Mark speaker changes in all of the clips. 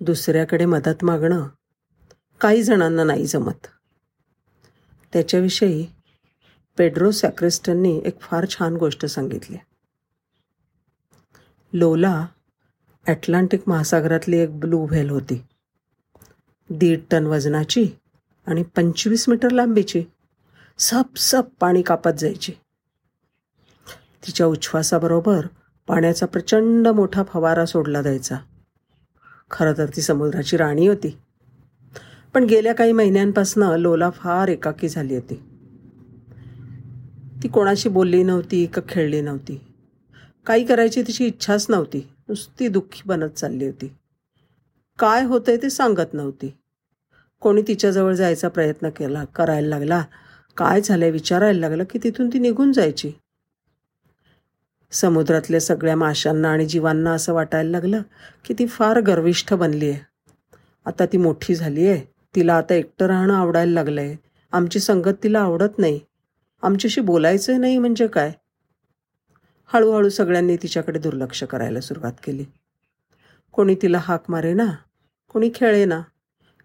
Speaker 1: दुसऱ्याकडे मदत मागणं काही जणांना नाही जमत. त्याच्याविषयी पेड्रो सॅक्रिस्टननी एक फार छान गोष्ट सांगितली. लोला ॲटलांटिक महासागरातली एक ब्लू व्हेल होती. दीड टन वजनाची आणि पंचवीस मीटर लांबीची. सप सप पाणी कापत जायची. तिच्या उच्छ्वासाबरोबर पाण्याचा प्रचंड मोठा फवारा सोडला जायचा. खरं तर ती समुद्राची राणी होती. पण गेल्या काही महिन्यांपासनं लोला फार एकाकी झाली होती. ती कोणाशी बोलली नव्हती का खेळली नव्हती. काही करायची तिची इच्छाच नव्हती. नुसती दुःखी बनत चालली होती. काय होतंय ते सांगत नव्हती. कोणी तिच्याजवळ जायचा प्रयत्न केला करायला लागला काय झालंय विचारायला लागलं की तिथून ती निघून जायची. समुद्रातल्या सगळ्या माशांना आणि जीवांना असं वाटायला लागलं की ती फार गर्विष्ठ बनली आहे. आता ती मोठी झाली आहे. तिला आता एकटं राहणं आवडायला लागलं आहे आमची संगत तिला आवडत नाही. आमच्याशी बोलायचं नाही म्हणजे काय? हळूहळू सगळ्यांनी तिच्याकडे दुर्लक्ष करायला सुरुवात केली. कोणी तिला हाक मारे ना कोणी खेळे ना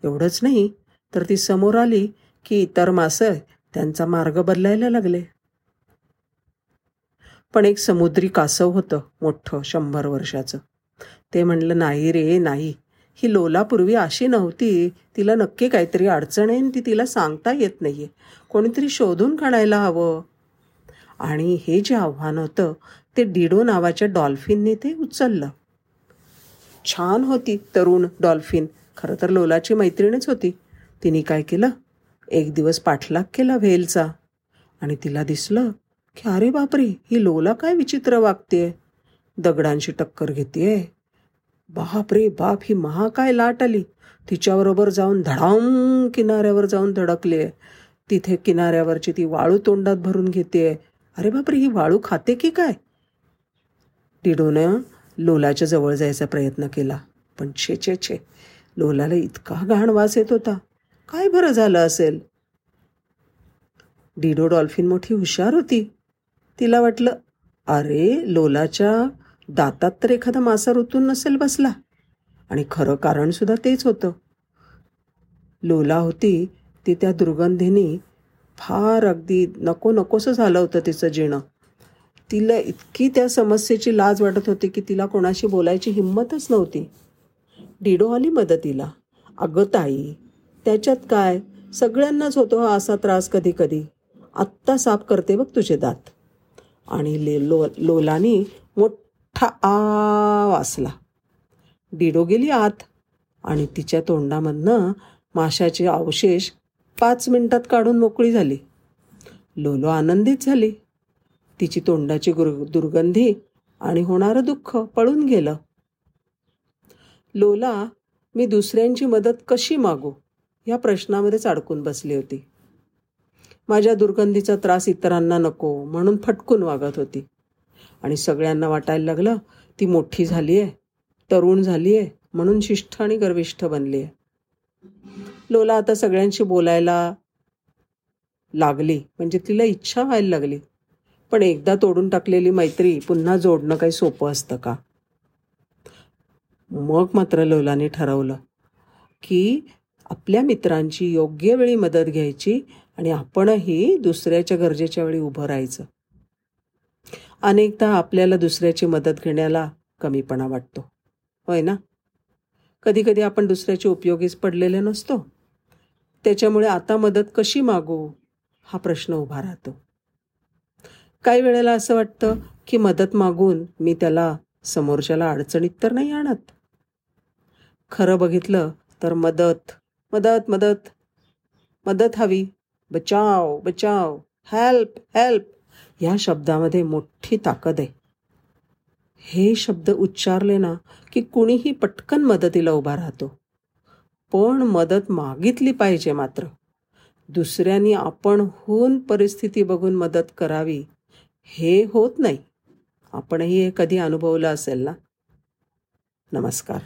Speaker 1: एवढंच नाही तर ती समोर आली की इतर मासं त्यांचा मार्ग बदलायला लागले. पण एक समुद्री कासव होतं मोठं शंभर वर्षाचं. ते म्हणलं नाही रे नाही. ही लोलापूर्वी अशी नव्हती. तिला नक्की काहीतरी अडचण आहे ती तिला सांगता येत नाही आहे कोणीतरी शोधून काढायला हवं. आणि हे जे आव्हान होतं ते डिडो नावाच्या डॉल्फिनने ते उचललं. छान होती तरुण डॉल्फिन. खरं तर लोलाची मैत्रीणच होती. तिने काय केलं? एक दिवस पाठलाग केला व्हेलचा. आणि तिला दिसलं अरे बापरे ही लोला काय विचित्र वागतेय? दगडांशी टक्कर घेतेय? बाप रे बाप ही महा काय लाट आली? तिच्याबरोबर जाऊन धडाम किनाऱ्यावर जाऊन धडकले. तिथे किनाऱ्यावरची ती वाळू तोंडात भरून घेते. अरे बापरे ही वाळू खाते की काय? टिडोनं लोलाच्या जवळ जायचा प्रयत्न केला. पण छे छे छे लोलाला इतका घाण वास येत होता. काय बरं झालं असेल? डिडो डॉल्फिन मोठी हुशार होती. तिला वाटलं अरे लोलाच्या दातात तर एखादा मासा ऋतून नसेल बसला. आणि खरं कारण सुद्धा तेच होतं. लोला होती ती त्या दुर्गंधीने फार अगदी नको नकोसं झालं होतं तिचं जीणं. तिला इतकी त्या समस्येची लाज वाटत होती की तिला कोणाशी बोलायची हिंमतच नव्हती. डिडो आली मदतीला. अगं ताई त्याच्यात काय? सगळ्यांनाच होतो हा असा त्रास कधी कधी आत्ता साफ करते बघ तुझे दात. आणि ले लो लोलानी मोठा आ वासला. डिडो गेली आत आणि तिच्या तोंडामधनं माशाचे अवशेष पाच मिनिटात काढून मोकळी झाली. लोलो आनंदित झाली. तिची तोंडाची गुर दुर्गंधी आणि होणारं दुःख पळून गेलं. लोला मी दुसऱ्यांची मदत कशी मागू? या प्रश्नामध्येच अडकून बसली होती. माझ्या दुर्गंधीचा त्रास इतरांना नको म्हणून फटकून वागत होती. आणि सगळ्यांना वाटायला लागलं ती मोठी झाली आहे तरुण झाली आहे म्हणून शिष्ठ आणि गर्विष्ठ बनली आहे लोला आता सगळ्यांशी बोलायला लागली म्हणजे तिला इच्छा व्हायला लागली. पण एकदा तोडून टाकलेली मैत्री पुन्हा जोडणं काही सोपं असतं का? मग मात्र लोलाने ठरवलं की आपल्या मित्रांची योग्य वेळी मदत घ्यायची आणि आपणही दुसऱ्याच्या गरजेच्या वेळी उभं राहायचं. अनेकदा आपल्याला दुसऱ्याची मदत घेण्याला कमीपणा वाटतो. होय ना? कधीकधी आपण दुसऱ्याचे उपयोगीच पडलेले नसतो. त्याच्यामुळे आता मदत कशी मागू? हा प्रश्न उभा राहतो. काही वेळेला असं वाटतं की मदत मागून मी त्याला समोरच्याला अडचणीत तर नाही आणत. खरं बघितलं तर मदत मदत मदत मदत हवी. बचाव बचाव हेल्प हेल्प ह्या शब्दामध्ये मोठी ताकद आहे. हे शब्द उच्चारले ना की कुणीही पटकन मदतीला उभा राहतो. पण मदत मागितली पाहिजे मात्र. दुसऱ्यांनी आपण होऊन परिस्थिती बघून मदत करावी हे होत नाही. आपणही हे कधी अनुभवलं असेल ना? नमस्कार.